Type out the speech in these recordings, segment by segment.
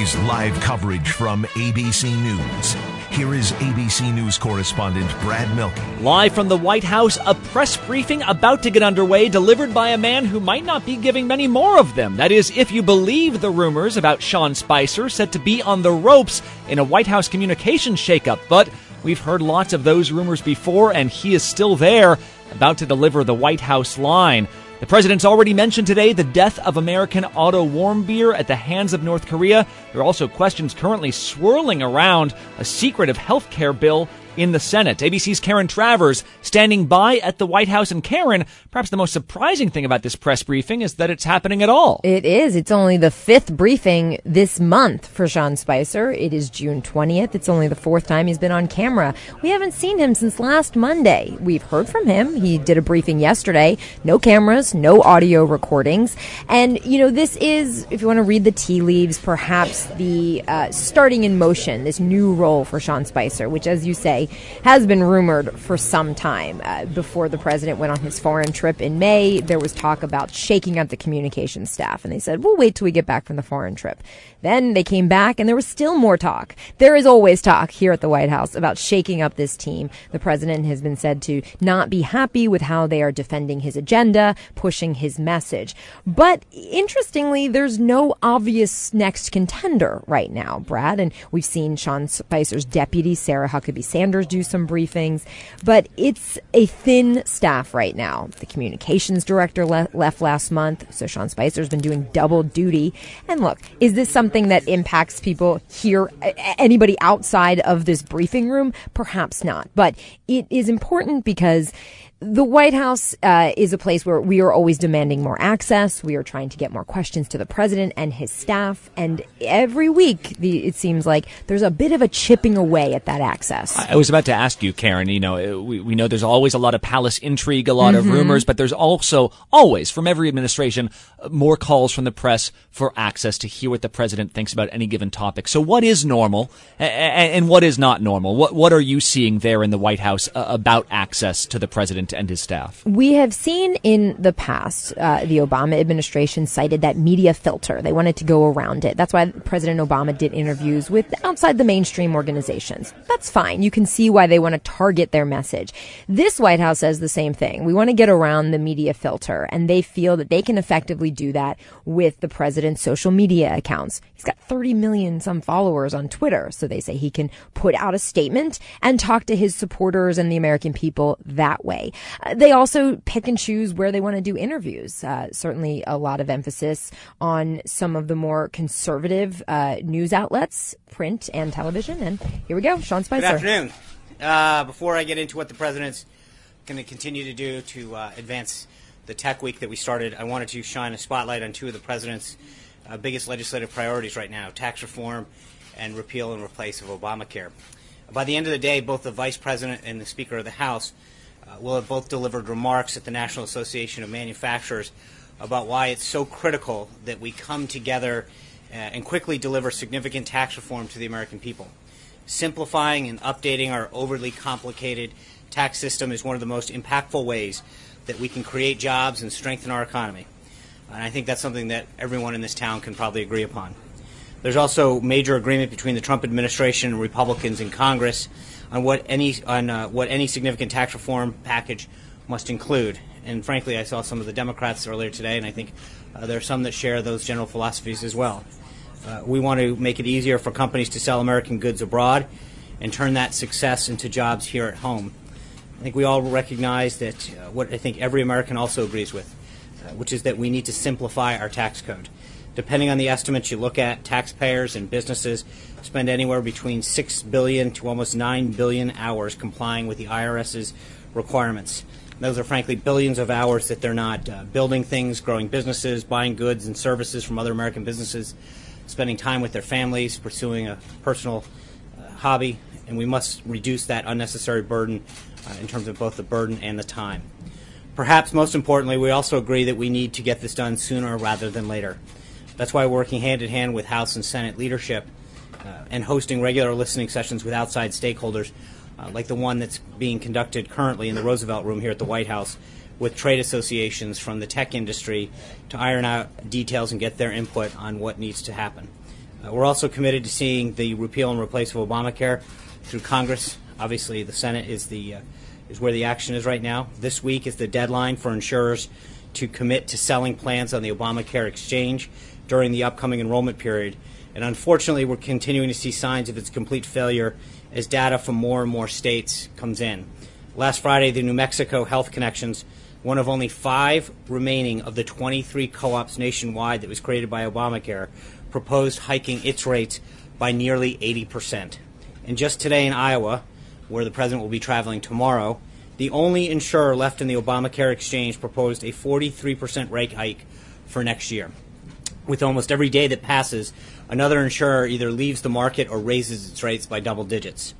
Is live coverage from ABC News. Here is ABC News correspondent Brad Mielke. Live from the White House, a press briefing about to get underway, delivered by a man who might not be giving many more of them. That is, if you believe the rumors about Sean Spicer set to be on the ropes in a White House communications shakeup. But we've heard lots of those rumors before, and he is still there, about to deliver the White House line. The president's already mentioned today the death of American Otto Warmbier at the hands of North Korea. There are also questions currently swirling around a secretive health care bill in the Senate. ABC's Karen Travers standing by at the White House. And Karen, perhaps the most surprising thing about this press briefing is that it's happening at all. It is. It's only the fifth briefing this month for Sean Spicer. It is June 20th. It's only the fourth time he's been on camera. We haven't seen him since last Monday. We've heard from him. He did a briefing yesterday. No cameras, no audio recordings. And, you know, this is, if you want to read the tea leaves, perhaps the uh, starting in motion, this new role for Sean Spicer, which, as you say, has been rumored for some time. Uh, before the president went on his foreign trip in May, there was talk about shaking up the communications staff, and they said, we'll wait till we get back from the foreign trip. Then they came back, and there was still more talk. There is always talk here at the White House about shaking up this team. The president has been said to not be happy with how they are defending his agenda, pushing his message. But interestingly, there's no obvious next contender right now, Brad. And we've seen Sean Spicer's deputy, Sarah Huckabee Sanders, do some briefings. But it's a thin staff right now. The communications director le- left last month, so Sean Spicer's been doing double duty. And look, is this something that impacts people here, anybody outside of this briefing room? Perhaps not. But it is important because the White House uh, is a place where we are always demanding more access. We are trying to get more questions to the president and his staff. And every week, the, it seems like there's a bit of a chipping away at that access. I was about to ask you, Karen. You know, we, we know there's always a lot of palace intrigue, a lot mm-hmm. of rumors, but there's also always, from every administration, more calls from the press for access to hear what the president thinks about any given topic. So, what is normal and, what is not normal? What what are you seeing there in the White House uh, about access to the president? And his staff? We have seen in the past, uh, the Obama administration cited that media filter. They wanted to go around it. That's why President Obama did interviews with outside the mainstream organizations. That's fine. You can see why they want to target their message. This White House says the same thing. We want to get around the media filter, and they feel that they can effectively do that with the president's social media accounts. He's got 30 million some followers on Twitter, so they say he can put out a statement and talk to his supporters and the American people that way. Uh, they also pick and choose where they want to do interviews. Uh, certainly, a lot of emphasis on some of the more conservative uh, news outlets, print and television. And here we go, Sean Spicer. Good afternoon. Uh, before I get into what the president's going to continue to do to uh, advance the tech week that we started, I wanted to shine a spotlight on two of the president's uh, biggest legislative priorities right now tax reform and repeal and replace of Obamacare. By the end of the day, both the vice president and the Speaker of the House uh, will have both delivered remarks at the National Association of Manufacturers about why it's so critical that we come together uh, and quickly deliver significant tax reform to the American people. Simplifying and updating our overly complicated tax system is one of the most impactful ways that we can create jobs and strengthen our economy. And I think that's something that everyone in this town can probably agree upon. There's also major agreement between the Trump administration and Republicans in Congress on what any on uh, what any significant tax reform package must include. And frankly, I saw some of the Democrats earlier today, and I think uh, there are some that share those general philosophies as well. Uh, we want to make it easier for companies to sell American goods abroad and turn that success into jobs here at home. I think we all recognize that uh, what I think every American also agrees with, uh, which is that we need to simplify our tax code. Depending on the estimates you look at, taxpayers and businesses spend anywhere between 6 billion to almost 9 billion hours complying with the IRS's requirements. Those are frankly billions of hours that they're not uh, building things, growing businesses, buying goods and services from other American businesses, spending time with their families, pursuing a personal uh, hobby, and we must reduce that unnecessary burden uh, in terms of both the burden and the time. Perhaps most importantly, we also agree that we need to get this done sooner rather than later. That's why working hand in hand with House and Senate leadership and hosting regular listening sessions with outside stakeholders, uh, like the one that's being conducted currently in the Roosevelt Room here at the White House, with trade associations from the tech industry to iron out details and get their input on what needs to happen. Uh, we're also committed to seeing the repeal and replace of Obamacare through Congress. Obviously, the Senate is the uh, is where the action is right now. This week is the deadline for insurers to commit to selling plans on the Obamacare exchange during the upcoming enrollment period. And unfortunately, we're continuing to see signs of its complete failure as data from more and more states comes in. Last Friday, the New Mexico Health Connections, one of only five remaining of the 23 co ops nationwide that was created by Obamacare, proposed hiking its rates by nearly 80%. And just today in Iowa, where the president will be traveling tomorrow, the only insurer left in the Obamacare exchange proposed a 43% rate hike for next year. With almost every day that passes, another insurer either leaves the market or raises its rates by double digits.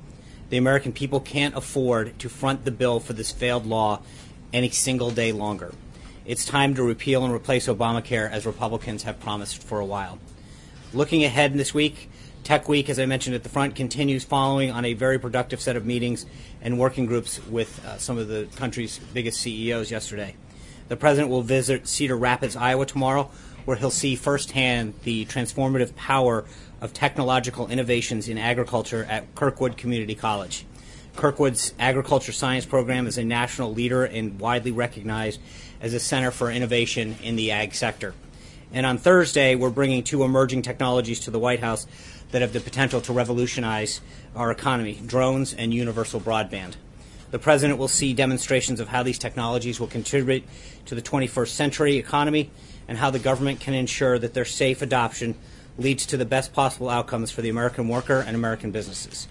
The American people can't afford to front the bill for this failed law any single day longer. It's time to repeal and replace Obamacare as Republicans have promised for a while. Looking ahead this week, Tech Week, as I mentioned at the front, continues following on a very productive set of meetings and working groups with uh, some of the country's biggest CEOs yesterday. The president will visit Cedar Rapids, Iowa tomorrow, where he'll see firsthand the transformative power of technological innovations in agriculture at Kirkwood Community College. Kirkwood's agriculture science program is a national leader and widely recognized as a center for innovation in the ag sector. And on Thursday, we're bringing two emerging technologies to the White House that have the potential to revolutionize our economy drones and universal broadband. The President will see demonstrations of how these technologies will contribute to the 21st century economy and how the government can ensure that their safe adoption leads to the best possible outcomes for the American worker and American businesses.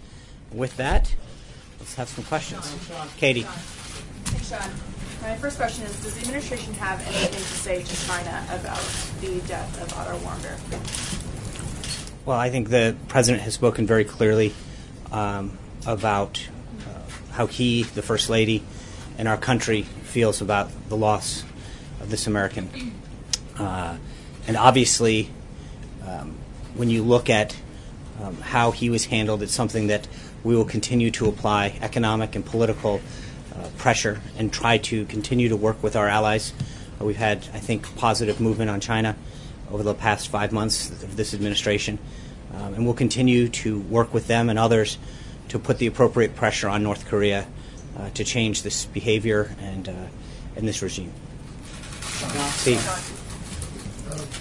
With that, let's have some questions. Katie. Hey, Sean. My first question is Does the administration have anything to say to China about the death of Otto Warmbier? Well, I think the president has spoken very clearly um, about uh, how he, the first lady, and our country feels about the loss of this American. Uh, and obviously, um, when you look at um, how he was handled, it's something that we will continue to apply economic and political uh, pressure and try to continue to work with our allies. Uh, we've had, I think, positive movement on China over the past five months of this administration. Um, and we'll continue to work with them and others to put the appropriate pressure on North Korea uh, to change this behavior and, uh, and this regime. Steve.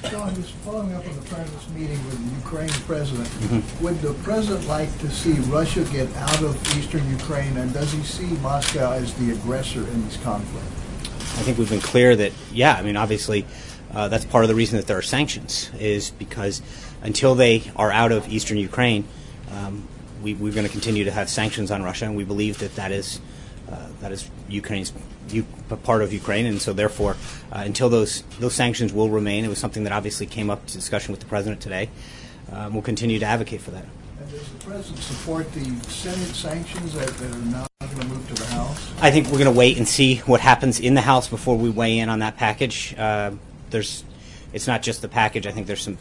John, just following up on the president's meeting with the Ukraine president, would the president like to see Russia get out of eastern Ukraine, and does he see Moscow as the aggressor in this conflict? I think we've been clear that, yeah, I mean, obviously, uh, that's part of the reason that there are sanctions, is because until they are out of eastern Ukraine, um, we, we're going to continue to have sanctions on Russia, and we believe that that is uh, that is Ukraine's u- part of Ukraine, and so therefore, uh, until those those sanctions will remain, it was something that obviously came up to discussion with the president today. Um, we'll continue to advocate for that. And does the president support the Senate sanctions that, that are now going to move to the House? I think we're going to wait and see what happens in the House before we weigh in on that package. Uh, there's, it's not just the package. I think there's some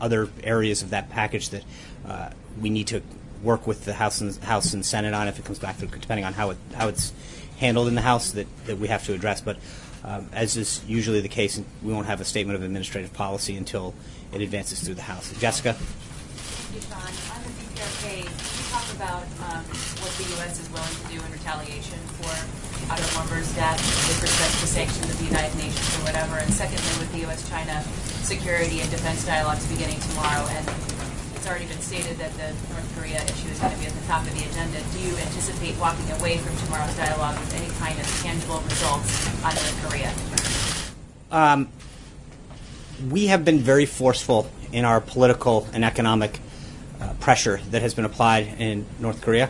other areas of that package that uh, we need to work with the House and House and Senate on if it comes back to depending on how it how it's handled in the House that, that we have to address. But um, as is usually the case, we won't have a statement of administrative policy until it advances through the House. Jessica. Thank you, Sean. On the DPRK, can you talk about um, what the U.S. is willing to do in retaliation for Otto Warmbier's death with respect to sanctions of the United Nations or whatever? And secondly, with the U.S.-China security and defense dialogues beginning tomorrow, and it's already been stated that the North Korea issue is going to be at the top of the agenda. Do you anticipate walking away from tomorrow's dialogue with any kind of tangible results on North Korea? Um, we have been very forceful in our political and economic uh, pressure that has been applied in North Korea.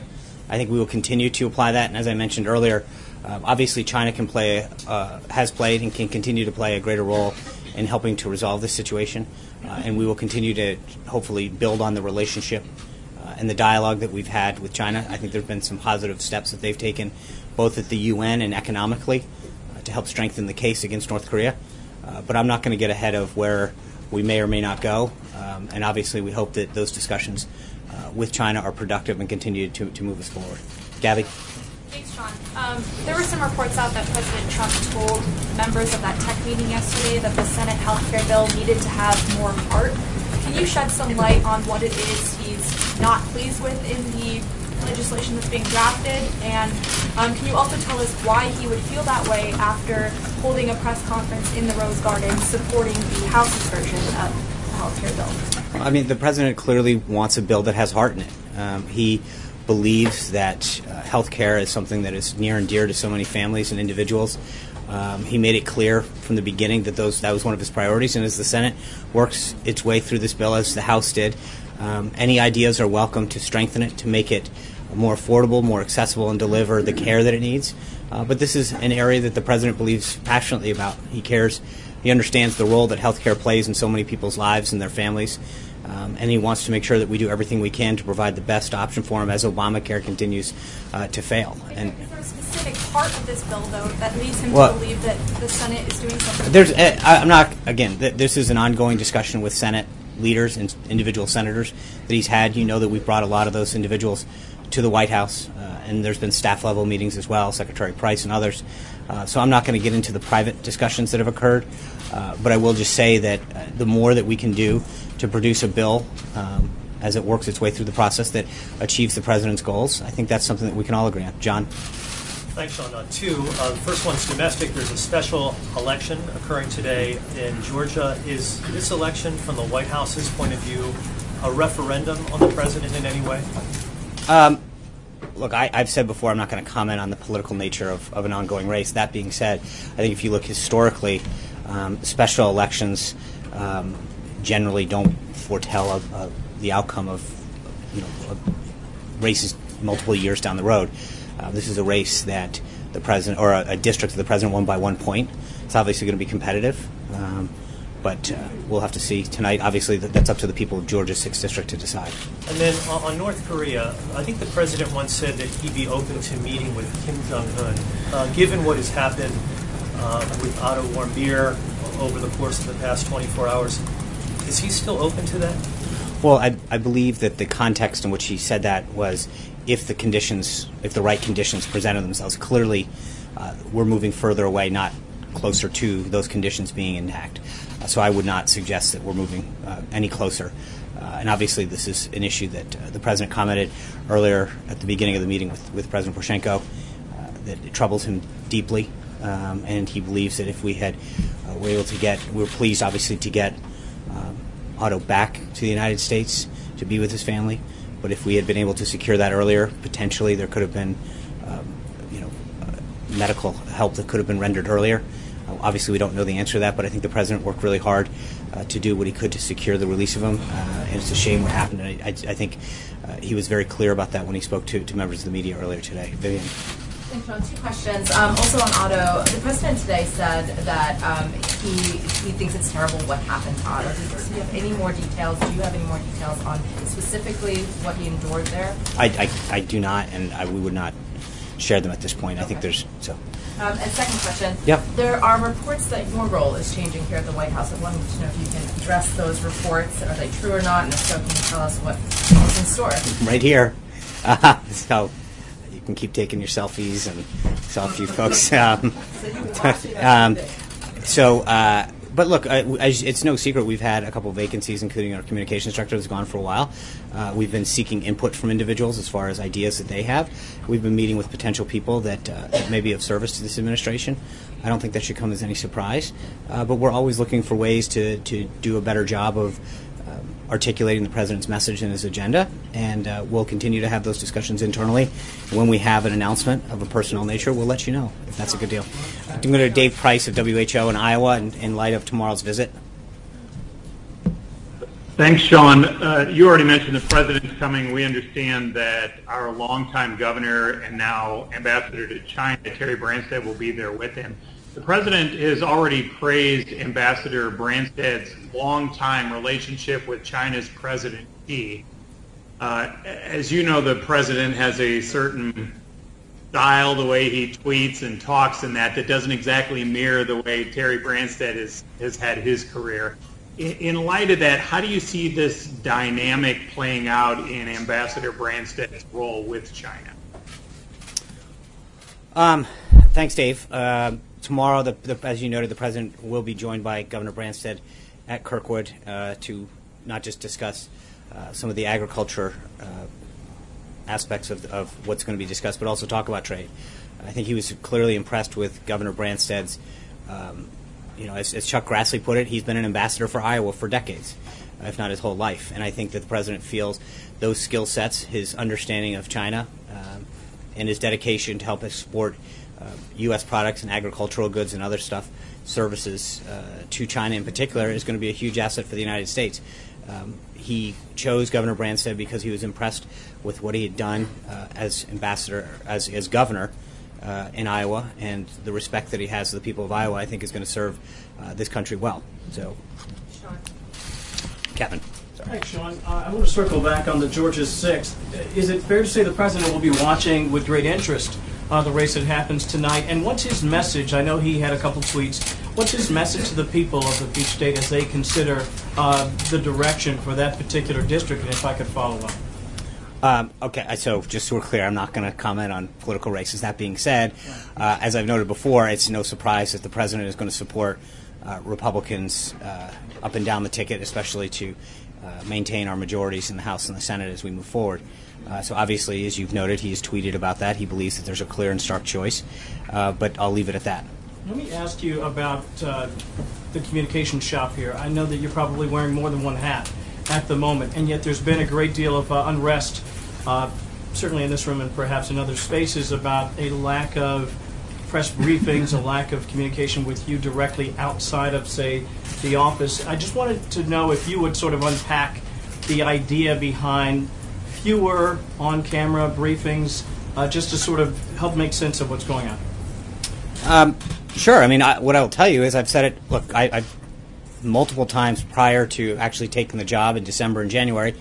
I think we will continue to apply that. And as I mentioned earlier, Um, obviously, China can play, uh, has played, and can continue to play a greater role in helping to resolve this situation. Uh, and we will continue to hopefully build on the relationship uh, and the dialogue that we've had with China. I think there have been some positive steps that they've taken, both at the UN and economically, uh, to help strengthen the case against North Korea. But I'm not going to get ahead of where we may or may not go. Um, and obviously, we hope that those discussions uh, with China are productive and continue to, to move us forward. Gabby? Thanks, Sean. Um, there were some reports out that President Trump told members of that tech meeting yesterday that the Senate health care bill needed to have more heart. Can you shed some light on what it is he's not pleased with in the legislation that's being drafted? And um, can you also tell us why he would feel that way after holding a press conference in the Rose Garden supporting the House's version of the health care bill? I mean, the president clearly wants a bill that has heart in it. Um, he believes that uh, health care is something that is near and dear to so many families and individuals. Um, he made it clear from the beginning that those that was one of his priorities, and as the Senate works its way through this bill, as the House did, um, any ideas are welcome to strengthen it, to make it more affordable, more accessible, and deliver the care that it needs. Uh, but this is an area that the president believes passionately about. He cares, he understands the role that healthcare plays in so many people's lives and their families. Um, and he wants to make sure that we do everything we can to provide the best option for him as Obamacare continues uh, to fail. And is there a specific part of this bill, though, that leads him well, to believe that the Senate is doing something? There's, uh, I'm not again. Th- this is an ongoing discussion with Senate leaders and individual senators that he's had. You know that we've brought a lot of those individuals to the White House, uh, and there's been staff level meetings as well, Secretary Price and others. Uh, so I'm not going to get into the private discussions that have occurred, uh, but I will just say that uh, the more that we can do to produce a bill um, as it works its way through the process that achieves the president's goals, I think that's something that we can all agree on. John. Thanks, Sean. Uh, two. Uh, the first one's domestic. There's a special election occurring today in Georgia. Is this election, from the White House's point of view, a referendum on the president in any way? Um, look, I, have said before I'm not going to comment on the political nature of, of, an ongoing race. That being said, I think if you look historically, um, special elections um, generally don't foretell a, a, the outcome of you know races multiple years down the road. Uh, this is a race that the president or a, a, district that the president won by one point. It's obviously going to be competitive. Um, but uh, we'll have to see tonight. Obviously, that's up to the people of Georgia's 6th District to decide. And then on North Korea, I think the president once said that he'd be open to meeting with Kim Jong un. Uh, given what has happened uh, with Otto Warmbier over the course of the past 24 hours, is he still open to that? Well, I, I believe that the context in which he said that was if the conditions, if the right conditions presented themselves. Clearly, uh, we're moving further away, not closer to those conditions being intact. Uh, so I would not suggest that we're moving uh, any closer. Uh, and obviously, this is an issue that uh, the president commented earlier at the beginning of the meeting with, with President Poroshenko uh, that it troubles him deeply. Um, and he believes that if we had were able to get, we were pleased, obviously, to get um, Otto back to the United States to be with his family. But if we had been able to secure that earlier, potentially there could have been, um, you know, medical help that could have been rendered earlier. Obviously, we don't know the answer to that, but I think the president worked really hard uh, to do what he could to secure the release of him. Uh, and it's a shame what happened. I, I, I think uh, he was very clear about that when he spoke to, to members of the media earlier today. Vivian. Two questions. Um, also on Otto, the president today said that um, he he thinks it's terrible what happened to Otto. Does he have any more details? Do you have any more details on specifically what he endured there? I, I, I do not, and I, we would not share them at this point. Okay. I think there's so. Um, and second question. Yep. There are reports that your role is changing here at the White House. I wanted to know if you can address those reports. Are they true or not? And if so, can you tell us what is in store? Right here. Uh, so you can keep taking your selfies and selfie folks. Um, um, so. Uh, but look, uh, it's no secret we've had a couple vacancies, including our communications director that's gone for a while. Uh, we've been seeking input from individuals as far as ideas that they have. We've been meeting with potential people that, uh, that may be of service to this administration. I don't think that should come as any surprise. Uh, but we're always looking for ways to, to do a better job of articulating the president's message and his agenda, and uh, we'll continue to have those discussions internally. When we have an announcement of a personal nature, we'll let you know if that's a good deal. I'm going to Dave Price of WHO in Iowa in, in light of tomorrow's visit. Thanks, Sean. Uh, you already mentioned the president's coming. We understand that our longtime governor and now ambassador to China, Terry Branstad, will be there with him. The president has already praised Ambassador Branstad's longtime relationship with China's President Xi. Uh, as you know, the president has a certain style, the way he tweets and talks and that, that doesn't exactly mirror the way Terry Branstad has, has had his career in light of that, how do you see this dynamic playing out in Ambassador Branstad's role with China? Um, thanks, Dave. Uh, tomorrow, the, the, as you noted, the president will be joined by Governor Branstad at Kirkwood uh, to not just discuss uh, some of the agriculture uh, aspects of, of what's going to be discussed, but also talk about trade. I think he was clearly impressed with Governor Branstad's um, you know, as, as, Chuck Grassley put it, he's been an ambassador for Iowa for decades, if not his whole life. And I think that the president feels those skill sets, his understanding of China, um, and his dedication to help export U.S. products and agricultural goods and other stuff, services uh, to China in particular, is going to be a huge asset for the United States. Um, he chose Governor Branstad because he was impressed with what he had done uh, as ambassador, as, as governor uh, in Iowa, and the respect that he has for the people of Iowa, I think, is going to serve uh, this country well. So, Sean. Kevin. Thanks, Sean. Uh, I want to circle back on the Georgia 6th. Is it fair to say the president will be watching with great interest uh, the race that happens tonight? And what's his message? I know he had a couple tweets. What's his message to the people of the Peach State as they consider uh, the direction for that particular district? And if I could follow up. Um, okay, so just so we're clear, I'm not going to comment on political races. That being said, uh, as I've noted before, it's no surprise that the president is going to support uh, Republicans uh, up and down the ticket, especially to uh, maintain our majorities in the House and the Senate as we move forward. Uh, so obviously, as you've noted, he has tweeted about that. He believes that there's a clear and stark choice, uh, but I'll leave it at that. Let me ask you about the communication shop here. I know that you're probably wearing more than one hat at the moment, and yet there's been a great deal of uh, unrest, uh, certainly in this room and perhaps in other spaces, about a lack of press briefings, a lack of communication with you directly outside of, say, the office. I just wanted to know if you would sort of unpack the idea behind fewer on camera briefings, uh, just to sort of help make sense of what's going on. Um, sure. I mean, I, what I'll tell you is I've said it. Look, I, I've multiple times prior to actually taking the job in December and January,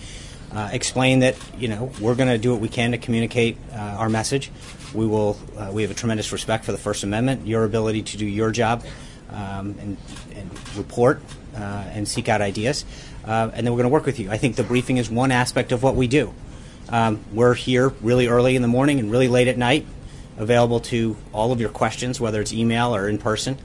uh, explain that you know we're going to do what we can to communicate uh, our message. We will. Uh, we have a tremendous respect for the First Amendment, your ability to do your job, um, and, and, report uh, and seek out ideas, uh, and then we're going to work with you. I think the briefing is one aspect of what we do. Um, we're here really early in the morning and really late at night, available to all of your questions, whether it's email or in person.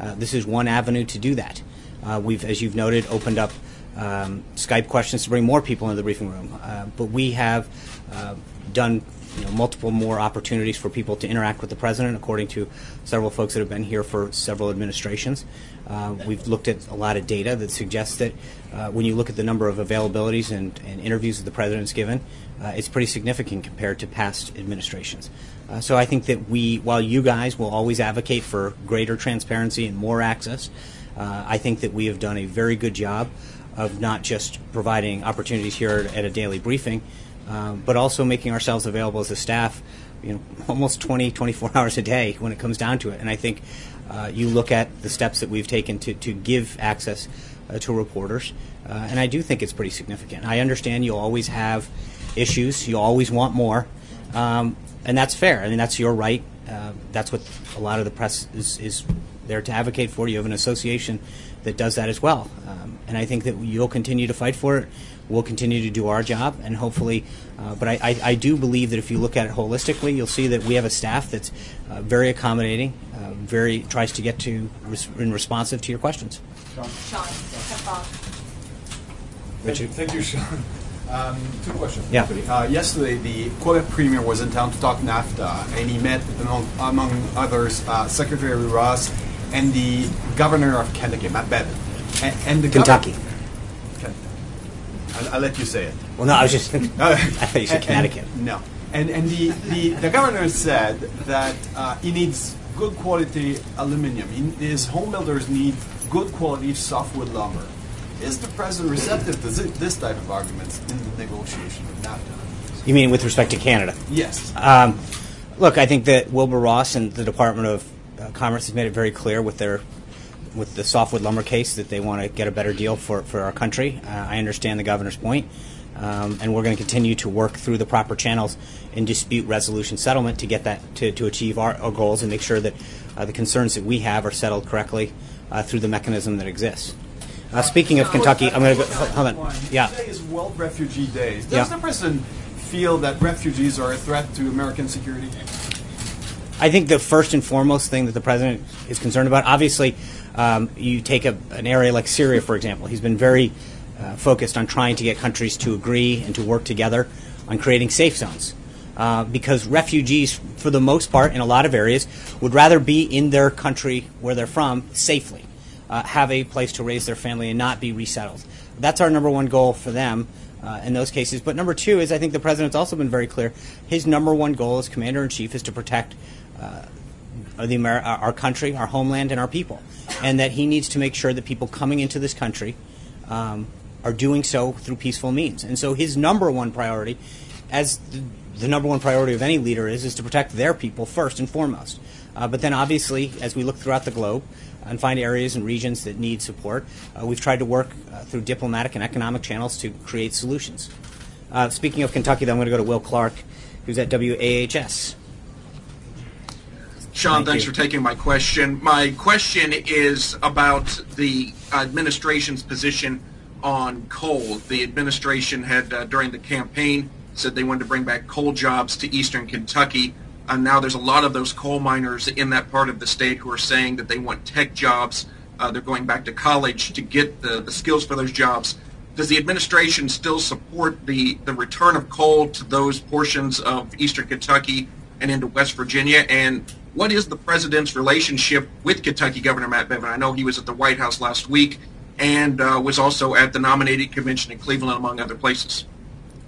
Uh, this is one avenue to do that. Uh, we've, as you've noted, opened up um, Skype questions to bring more people into the briefing room. Uh, but we have uh, done you know, multiple more opportunities for people to interact with the president, according to several folks that have been here for several administrations. Uh, we've looked at a lot of data that suggests that uh, when you look at the number of availabilities and, and interviews that the president's given, uh, it's pretty significant compared to past administrations. Uh, so I think that we, while you guys will always advocate for greater transparency and more access, uh, I think that we have done a very good job of not just providing opportunities here at a daily briefing, um, but also making ourselves available as a staff, you know, almost 20, 24 hours a day when it comes down to it. And I think uh, you look at the steps that we've taken to, to give access uh, to reporters, uh, and I do think it's pretty significant. I understand you'll always have issues, you'll always want more, um, and that's fair. I mean, that's your right. Uh, that's what a lot of the press is, is there to advocate for. You have an association that does that as well. Um, and I think that you'll continue to fight for it. We'll continue to do our job, and hopefully, uh, but I, I, I, do believe that if you look at it holistically, you'll see that we have a staff that's uh, very accommodating, uh, very tries to get to res- and responsive to your questions. Sean. Sean. Richard. Thank you, Sean. Um, two questions. Yeah. Uh, yesterday, the Quebec Premier was in town to talk NAFTA, and he met, among, among others, uh, Secretary Ross and the governor of Kentucky, Matt Bevin. And, and the Kentucky. Governor, I'll, I'll, let you say it. Well, no, I was just. I thought you said Connecticut. And, no. And, and the, the, the governor said that uh, he needs good quality aluminum. He, his home builders need good quality softwood lumber. Is the president receptive to this type of arguments in the negotiation of NAFTA? You mean with respect to Canada? Yes. Um, look, I think that Wilbur Ross and the Department of uh, Commerce has made it very clear with their with the softwood lumber case that they want to get a better deal for, for our country. Uh, I understand the governor's point, um, and we're going to continue to work through the proper channels in dispute resolution settlement to get that to, to achieve our, our goals and make sure that uh, the concerns that we have are settled correctly uh, through the mechanism that exists. Uh, speaking of Kentucky, I'm going to go. Hold on. Yeah. Today is World Refugee Day. Does Yeah. the president feel that refugees are a threat to American security? I think the first and foremost thing that the president is concerned about, obviously, um, you take a, an area like Syria, for example. He's been very uh, focused on trying to get countries to agree and to work together on creating safe zones. Uh, because refugees, for the most part, in a lot of areas, would rather be in their country where they're from safely, uh, have a place to raise their family, and not be resettled. That's our number one goal for them uh, in those cases. But number two is I think the president's also been very clear. His number one goal as commander in chief is to protect uh, the our country, our homeland, and our people, and that he needs to make sure that people coming into this country um, are doing so through peaceful means. And so his number one priority, as the, the number one priority of any leader is, is to protect their people first and foremost. Uh, but then obviously, as we look throughout the globe and find areas and regions that need support, uh, we've tried to work uh, through diplomatic and economic channels to create solutions. Uh, speaking of Kentucky, though, I'm going to go to Will Clark, who's at WAHS. Sean, Thank thanks you. for taking my question. My question is about the administration's position on coal. The administration had, uh, during the campaign, said they wanted to bring back coal jobs to eastern Kentucky. And now there's a lot of those coal miners in that part of the state who are saying that they want tech jobs. Uh, they're going back to college to get the, the skills for those jobs. Does the administration still support the, the return of coal to those portions of eastern Kentucky and into West Virginia? And what is the president's relationship with Kentucky Governor Matt Bevin? I know he was at the White House last week and uh, was also at the nominating convention in Cleveland, among other places.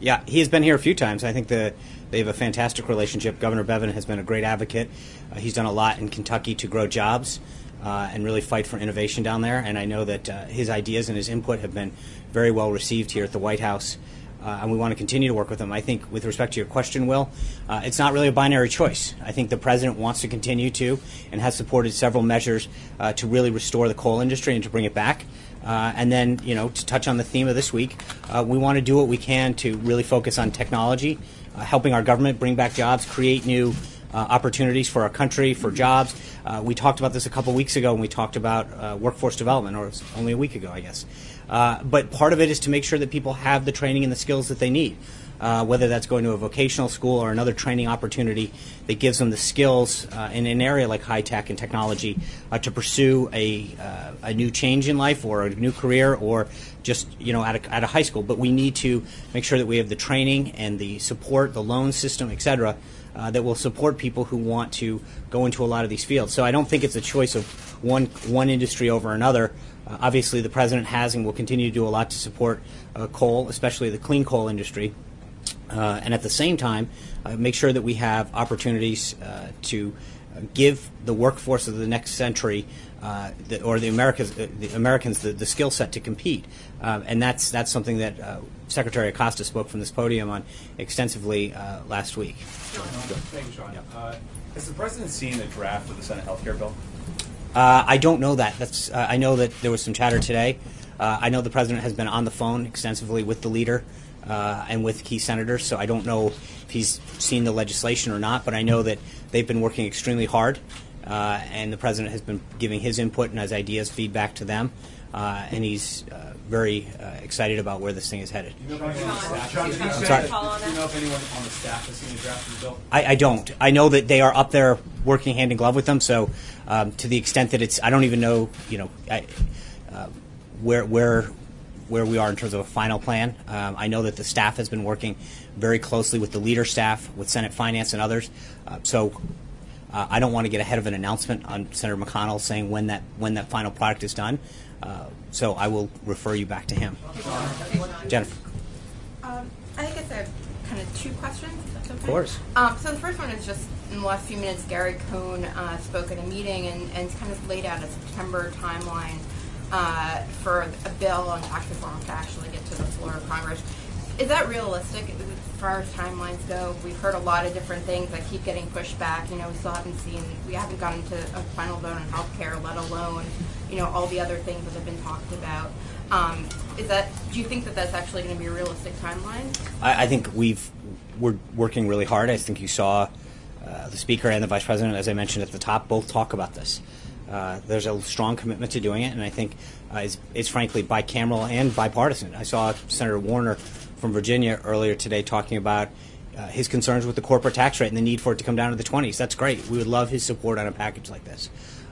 Yeah, he has been here a few times. I think the, they have a fantastic relationship. Governor Bevin has been a great advocate. Uh, he's done a lot in Kentucky to grow jobs uh, and really fight for innovation down there. And I know that uh, his ideas and his input have been very well received here at the White House. Uh, and we want to continue to work with them. I think, with respect to your question, Will, uh, it's not really a binary choice. I think the president wants to continue to and has supported several measures uh, to really restore the coal industry and to bring it back. Uh, and then, you know, to touch on the theme of this week, uh, we want to do what we can to really focus on technology, uh, helping our government bring back jobs, create new uh, opportunities for our country, for jobs. Uh, we talked about this a couple weeks ago when we talked about uh, workforce development, or only a week ago, I guess. Uh, but part of it is to make sure that people have the training and the skills that they need. Uh, whether that's going to a vocational school or another training opportunity that gives them the skills uh, in an area like high tech and technology uh, to pursue a, uh, a new change in life or a new career or just you know at a, at a high school. But we need to make sure that we have the training and the support, the loan system, et cetera, uh, that will support people who want to go into a lot of these fields. So I don't think it's a choice of one one industry over another. Uh, obviously, the president has and will continue to do a lot to support uh, coal, especially the clean coal industry. Uh, and at the same time, uh, make sure that we have opportunities uh, to give the workforce of the next century, uh, the, or the Americans, uh, the Americans, the, the skill set to compete. Uh, and that's that's something that uh, Secretary Acosta spoke from this podium on extensively uh, last week. Thank you, Sean. Uh, has the president seen the draft of the Senate health care bill? Uh, I don't know that. That's uh, I know that there was some chatter today. Uh, I know the president has been on the phone extensively with the leader uh, and with key senators, so I don't know if he's seen the legislation or not. But I know that they've been working extremely hard, uh, and the president has been giving his input and his ideas, feedback to them, uh, and he's uh, very uh, excited about where this thing is headed. Do you know if anyone on the staff, Sean, do can you you say- know if anyone on the staff has seen a draft of the bill? I, I don't. I know that they are up there working hand in glove with them. So, um, to the extent that it's, I don't even know, you know, I, uh, where where where we are in terms of a final plan. Um, I know that the staff has been working very closely with the leader staff, with Senate Finance and others. Uh, so. Uh, I don't want to get ahead of an announcement on Senator McConnell saying when that when that final product is done. Uh, so I will refer you back to him. Jennifer. Um, I think it's a kind of two questions. if that's okay. Of course. Um, so the first one is just in the last few minutes, Gary Cohn uh, spoke at a meeting and, and kind of laid out a September timeline uh, for a bill on tax reform to actually get to the floor of Congress. Is that realistic far as timelines go? We've heard a lot of different things that keep getting pushed back. You know, we still haven't seen, we haven't gotten to a final vote on health care, let alone, you know, all the other things that have been talked about. Um, is that, do you think that that's actually going to be a realistic timeline? I, I think we've we're working really hard. I think you saw uh, the speaker and the vice president, as I mentioned at the top, both talk about this. Uh, there's a strong commitment to doing it, and I think uh, it's, it's frankly bicameral and bipartisan. I saw Senator Warner from Virginia earlier today talking about uh, his concerns with the corporate tax rate and the need for it to come down to the 20s. That's great. We would love his support on a package like this.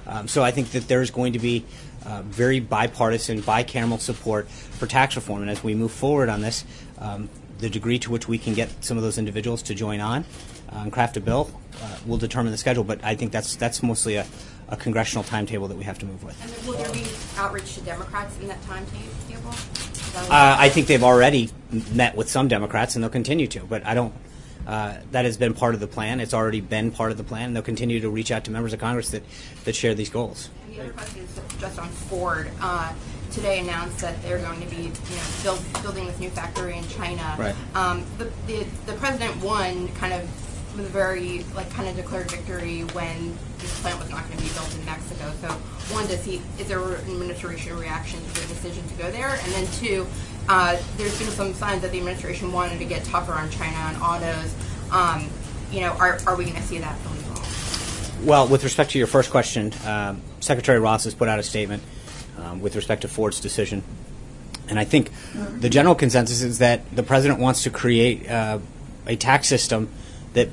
Um, so I think that there's going to be uh, very bipartisan, bicameral support for tax reform. And as we move forward on this, um, the degree to which we can get some of those individuals to join on uh, and craft a bill uh, will determine the schedule. But I think that's that's mostly a, a congressional timetable that we have to move with. And will there be outreach to Democrats in that timetable? Is that what- Uh, I think they've already met with some Democrats, and they'll continue to. But I don't. Uh, that has been part of the plan. It's already been part of the plan. And they'll continue to reach out to members of Congress that, that share these goals. And the other question is just on Ford. Uh, today announced that they're going to be, you know, build, building this new factory in China. Right. Um, the, the the president won kind of with a very like kind of declared victory when this plant was not going to be built in Mexico. So one, does he is there an administration reaction to the decision to go there? And then two, uh, there's been some signs that the administration wanted to get tougher on China on autos. Um, you know, are, are we going to see that from all? Well, with respect to your first question, um, Secretary Ross has put out a statement um, with respect to Ford's decision. And I think the general consensus is that the president wants to create uh, a tax system that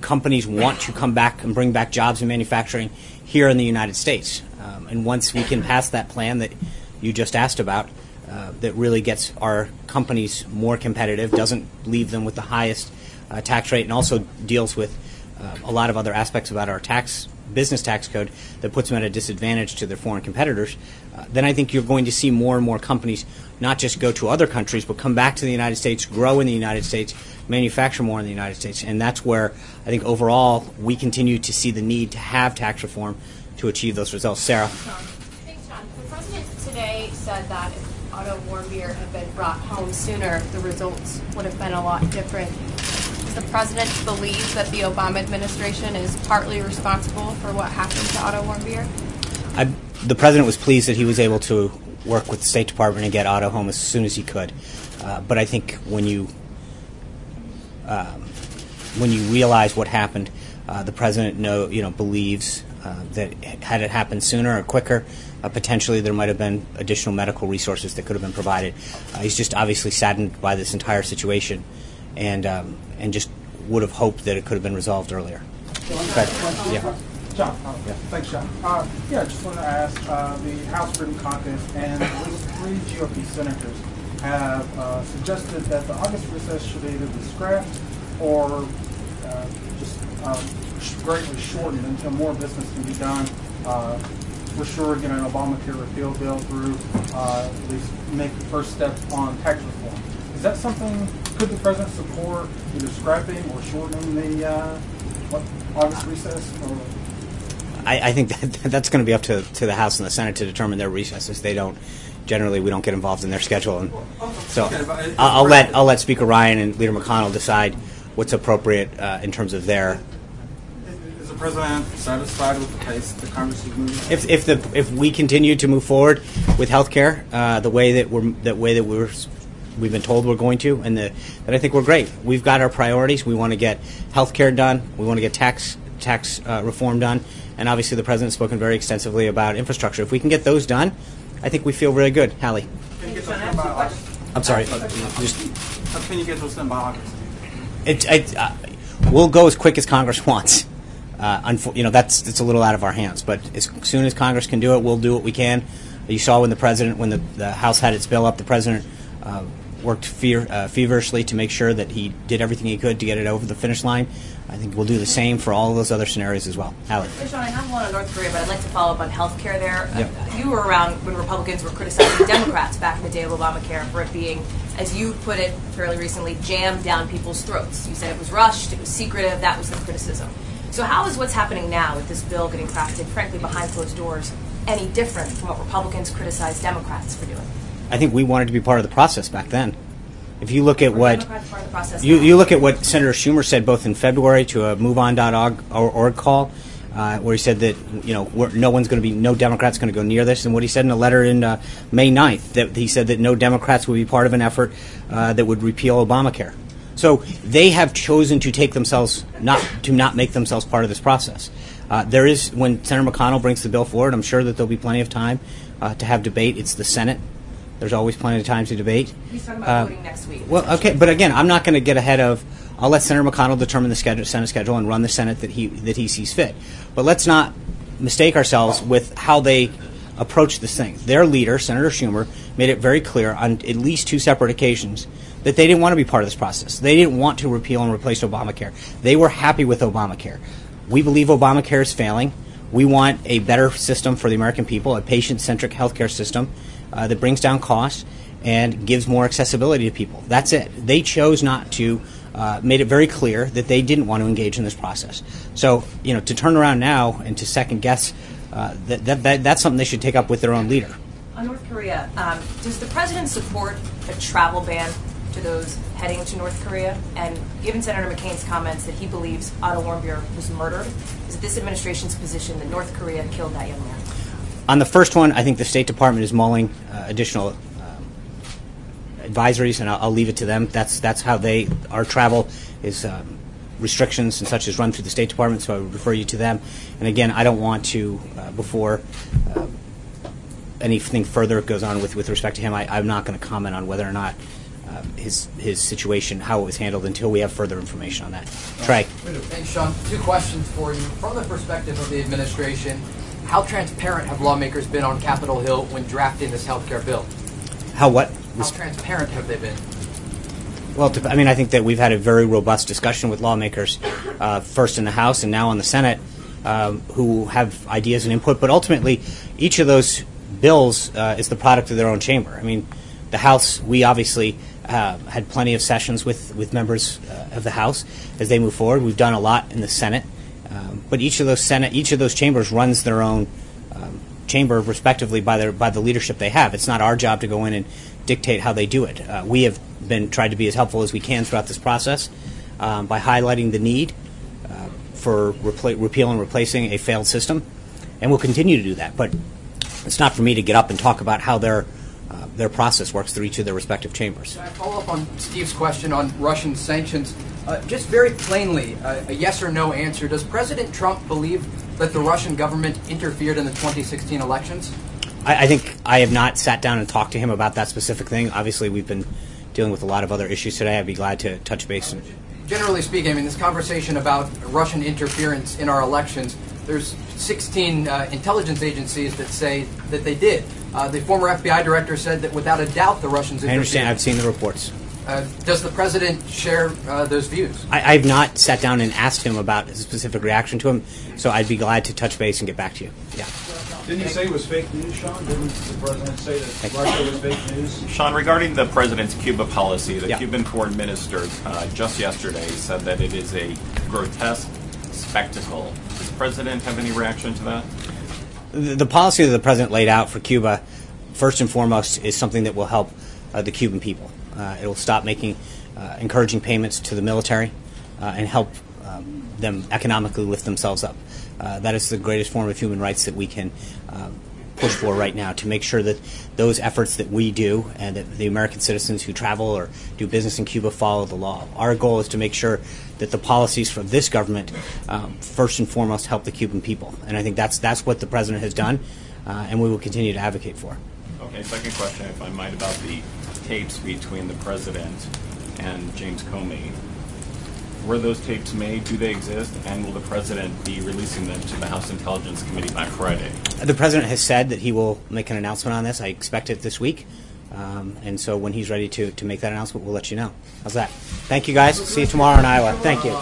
companies want to come back and bring back jobs and manufacturing here in the United States. Um, and once we can pass that plan that you just asked about, uh, that really gets our companies more competitive, doesn't leave them with the highest uh, tax rate, and also deals with uh, a lot of other aspects about our tax business tax code that puts them at a disadvantage to their foreign competitors, uh, then I think you're going to see more and more companies not just go to other countries, but come back to the United States, grow in the United States, manufacture more in the United States. And that's where I think overall we continue to see the need to have tax reform to achieve those results. Sarah? Thanks, John. The president today said that if Otto Warmbier had been brought home sooner, the results would have been a lot different. Does the president believe that the Obama administration is partly responsible for what happened to Otto Warmbier? I, the president was pleased that he was able to work with the State Department and get Otto home as soon as he could. Uh, but I think when you um, when you realize what happened, uh, the president know you know believes uh, that had it happened sooner or quicker, uh, potentially there might have been additional medical resources that could have been provided. Uh, he's just obviously saddened by this entire situation, and um, and just would have hoped that it could have been resolved earlier. But, yeah. John, uh, thanks, John. Uh, yeah, I just want to ask, uh, the House Freedom Caucus and three GOP senators have uh, suggested that the August recess should either be scrapped or uh, just um, greatly shortened until more business can be done. Uh, for sure, get an Obamacare repeal bill through, uh, at least make the first step on tax reform. Is that something, could the president support either scrapping or shortening the August recess? Or I, I think that that's going to be up to, to the House and the Senate to determine their recesses. They don't generally we don't get involved in their schedule, and so Okay, but it- I'll, I'll let I'll let Speaker Ryan and Leader McConnell decide what's appropriate uh, in terms of their. Is the president satisfied with the pace the Congress is moving? If, if the if we continue to move forward with health care uh, the way that we're that way that we're we've been told we're going to, and the, that I think we're great. We've got our priorities. We want to get health care done. We want to get tax tax uh, reform done, and obviously the president's spoken very extensively about infrastructure. If we can get those done, I think we feel really good. Hallie, Can you get those done by August? I'm sorry. Just How can you get those done by August? it, it, uh, we'll go as quick as Congress wants. Uh, you know, that's it's a little out of our hands. But as soon as Congress can do it, we'll do what we can. You saw when the president, when the, the House had its bill up, the president uh, worked fear, uh, feverishly to make sure that he did everything he could to get it over the finish line. I think we'll do the same for all of those other scenarios as well. Hey, Sean, I have one on North Korea, but I'd like to follow up on health care there. Yep. Uh, You were around when Republicans were criticizing Democrats back in the day of Obamacare for it being, as you put it fairly recently, jammed down people's throats. You said it was rushed, it was secretive, that was the criticism. So how is what's happening now with this bill getting crafted, frankly, behind closed doors, any different from what Republicans criticized Democrats for doing? I think we wanted to be part of the process back then. If you look at what Democrats part of the process you, you look at what Senator Schumer said both in February to a MoveOn.org or, org call, uh, where he said that you know we're, no one's going to be no Democrats going to go near this, and what he said in a letter in uh, May 9th that he said that no Democrats would be part of an effort uh, that would repeal Obamacare. So they have chosen to take themselves not to not make themselves part of this process. Uh, there is when Senator McConnell brings the bill forward, I'm sure that there'll be plenty of time uh, to have debate. It's the Senate. There's always plenty of time to debate. He's talking about Uh, voting next week. well, okay, but again, I'm not going to get ahead of. I'll let Senator McConnell determine the schedule, Senate schedule and run the Senate that he that he sees fit. But let's not mistake ourselves with how they approach this thing. Their leader, Senator Schumer, made it very clear on at least two separate occasions that they didn't want to be part of this process. They didn't want to repeal and replace Obamacare. They were happy with Obamacare. We believe Obamacare is failing. We want a better system for the American people, a patient-centric healthcare system uh, that brings down costs and gives more accessibility to people. That's it. They chose not to. Uh, made it very clear that they didn't want to engage in this process. So, you know, to turn around now and to second guess, uh, that, that, that that's something they should take up with their own leader. On North Korea, um, does the president support a travel ban to those heading to North Korea? And given Senator McCain's comments that he believes Otto Warmbier was murdered, is it this administration's position that North Korea killed that young man? On the first one, I think the State Department is mulling uh, additional um, advisories, and I'll, I'll leave it to them. That's that's how they our travel is um, restrictions and such is run through the State Department. So I would refer you to them. And again, I don't want to uh, before. Uh, anything further goes on with, with respect to him, I, I'm not going to comment on whether or not uh, his his situation, how it was handled, until we have further information on that. Trey. Thanks, Sean. Two questions for you. From the perspective of the administration, how transparent have lawmakers been on Capitol Hill when drafting this health care bill? How what? How transparent have they been? Well, to, I mean, I think that we've had a very robust discussion with lawmakers, uh, first in the House and now in the Senate, um, who have ideas and input. But ultimately, each of those bills uh, is the product of their own chamber. I mean, the House, we obviously uh, had plenty of sessions with, with members uh, of the House as they move forward. We've done a lot in the Senate, um, but each of those Senate, each of those chambers runs their own um, chamber respectively by their by the leadership they have. It's not our job to go in and dictate how they do it. Uh, we have been tried to be as helpful as we can throughout this process um, by highlighting the need uh, for repla- repeal and replacing a failed system, and we'll continue to do that. But it's not for me to get up and talk about how their uh, their process works through each of their respective chambers. Can I follow up on Steve's question on Russian sanctions? Uh, just very plainly, uh, a yes or no answer. Does President Trump believe that the Russian government interfered in the 2016 elections? I, I think I have not sat down and talked to him about that specific thing. Obviously, we've been dealing with a lot of other issues today. I'd be glad to touch base. And, Generally speaking, I mean, this conversation about Russian interference in our elections, there's 16 uh, intelligence agencies that say that they did. Uh, the former FBI director said that without a doubt the Russians I understand. I've seen the reports. Uh, does the president share uh, those views? I, I've not sat down and asked him about his specific reaction to him, so I'd be glad to touch base and get back to you. Yeah. Didn't you say it was fake news, Sean? Didn't the president say that Russia was fake news? Sean, regarding the president's Cuba policy, the Yeah. Cuban foreign minister uh, just yesterday said that it is a grotesque spectacle. Does the president have any reaction to that? The, the policy that the president laid out for Cuba, first and foremost, is something that will help uh, the Cuban people. Uh, it will stop making uh, encouraging payments to the military uh, and help um, them economically lift themselves up. That is the greatest form of human rights that we can push for right now to make sure that those efforts that we do and that the American citizens who travel or do business in Cuba follow the law. Our goal is to make sure that the policies from this government, um, first and foremost, help the Cuban people. And I think that's that's what the president has done, uh, and we will continue to advocate for. Okay, second question, if I might, about the tapes between the president and James Comey. Were those tapes made? Do they exist? And will the president be releasing them to the House Intelligence Committee by Friday? The president has said that he will make an announcement on this. I expect it this week. Um, and so when he's ready to, to make that announcement, we'll let you know. How's that? Thank you, guys. See you tomorrow in Iowa. Thank you.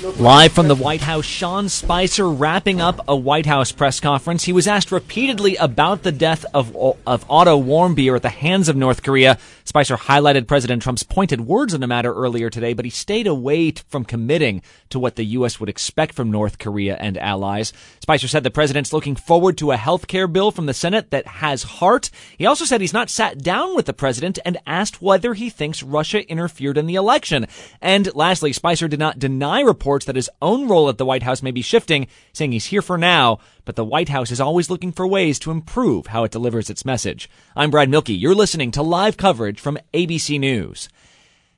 Live from the White House, Sean Spicer wrapping up a White House press conference. He was asked repeatedly about the death of, of Otto Warmbier at the hands of North Korea. Spicer highlighted President Trump's pointed words on the matter earlier today, but he stayed away from committing to what the U.S. would expect from North Korea and allies. Spicer said the president's looking forward to a health care bill from the Senate that has heart. He also said he's not sat down with the president and asked whether he thinks Russia interfered in the election. And lastly, Spicer did not deny reports reports that his own role at the White House may be shifting, saying he's here for now, but the White House is always looking for ways to improve how it delivers its message. I'm Brad Mielke. You're listening to live coverage from ABC News.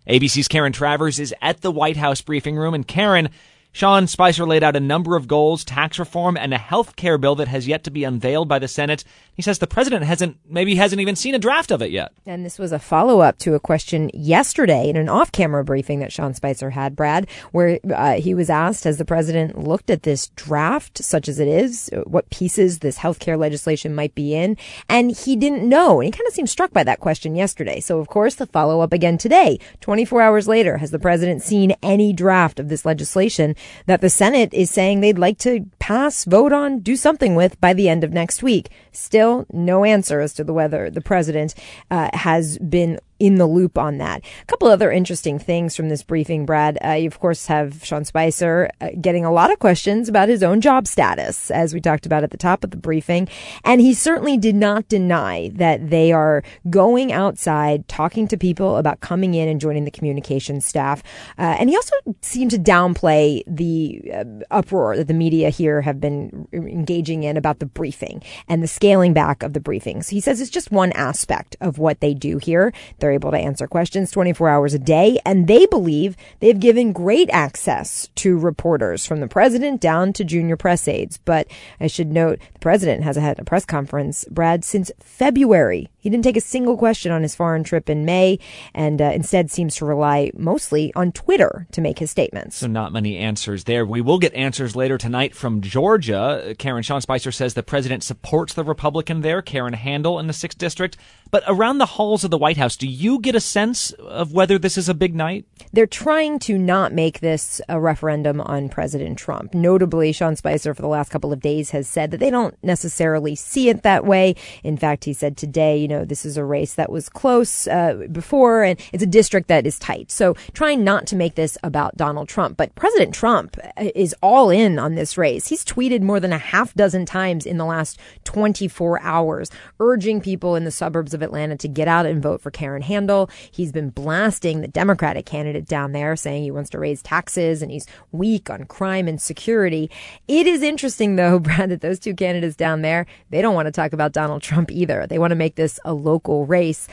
ABC's Karen Travers is at the White House briefing room, and Karen, Sean Spicer laid out a number of goals, tax reform, and a health care bill that has yet to be unveiled by the Senate. He says the president hasn't, maybe hasn't even seen a draft of it yet. And this was a follow up to a question yesterday in an off camera briefing that Sean Spicer had, Brad, where uh, he was asked, has the president looked at this draft, such as it is, what pieces this health care legislation might be in? And he didn't know. And he kind of seemed struck by that question yesterday. So, of course, the follow up again today, 24 hours later, has the president seen any draft of this legislation? That the Senate is saying they'd like to pass, vote on, do something with by the end of next week. Still, no answer as to the whether the president uh, has been in the loop on that. A couple other interesting things from this briefing, Brad. Uh, you, of course, have Sean Spicer uh, getting a lot of questions about his own job status, as we talked about at the top of the briefing. And he certainly did not deny that they are going outside, talking to people about coming in and joining the communications staff. Uh, and he also seemed to downplay the uh, uproar that the media here have been engaging in about the briefing and the scaling back of the briefings. He says it's just one aspect of what they do here. They're able to answer questions 24 hours a day, and they believe they've given great access to reporters from the president down to junior press aides. But I should note the president hasn't had a press conference, Brad, since February. He didn't take a single question on his foreign trip in May and uh, instead seems to rely mostly on Twitter to make his statements. So, not many answers there. We will get answers later tonight from Georgia. Karen Sean Spicer says the president supports the Republican there, Karen Handel in the 6th District. But around the halls of the White House, do you get a sense of whether this is a big night? They're trying to not make this a referendum on President Trump. Notably, Sean Spicer, for the last couple of days, has said that they don't necessarily see it that way. In fact, he said today, you know, this is a race that was close uh, before, and it's a district that is tight. So, trying not to make this about Donald Trump. But President Trump is all in on this race. He's tweeted more than a half dozen times in the last 24 hours, urging people in the suburbs of Atlanta to get out and vote for Karen Handel. He's been blasting the Democratic candidate down there, saying he wants to raise taxes and he's weak on crime and security. It is interesting, though, Brad, that those two candidates down there, they don't want to talk about Donald Trump either. They want to make this a local race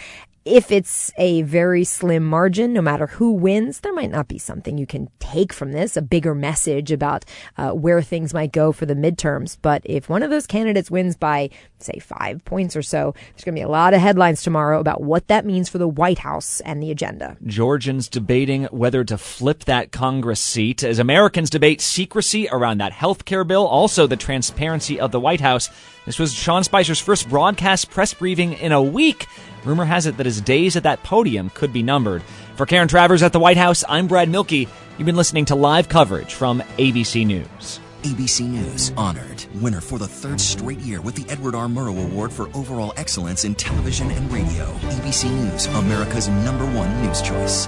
if it's a very slim margin, no matter who wins, there might not be something you can take from this, a bigger message about uh, where things might go for the midterms. But if one of those candidates wins by, say, five points or so, there's going to be a lot of headlines tomorrow about what that means for the White House and the agenda. Georgians debating whether to flip that Congress seat as Americans debate secrecy around that health care bill, also the transparency of the White House. This was Sean Spicer's first broadcast press briefing in a week. Rumor has it that his days at that podium could be numbered. For Karen Travers at the White House, I'm Brad Mielke. You've been listening to live coverage from ABC News. ABC News honored winner for the third straight year with the Edward R. Murrow Award for overall excellence in television and radio. ABC News, America's number one news choice.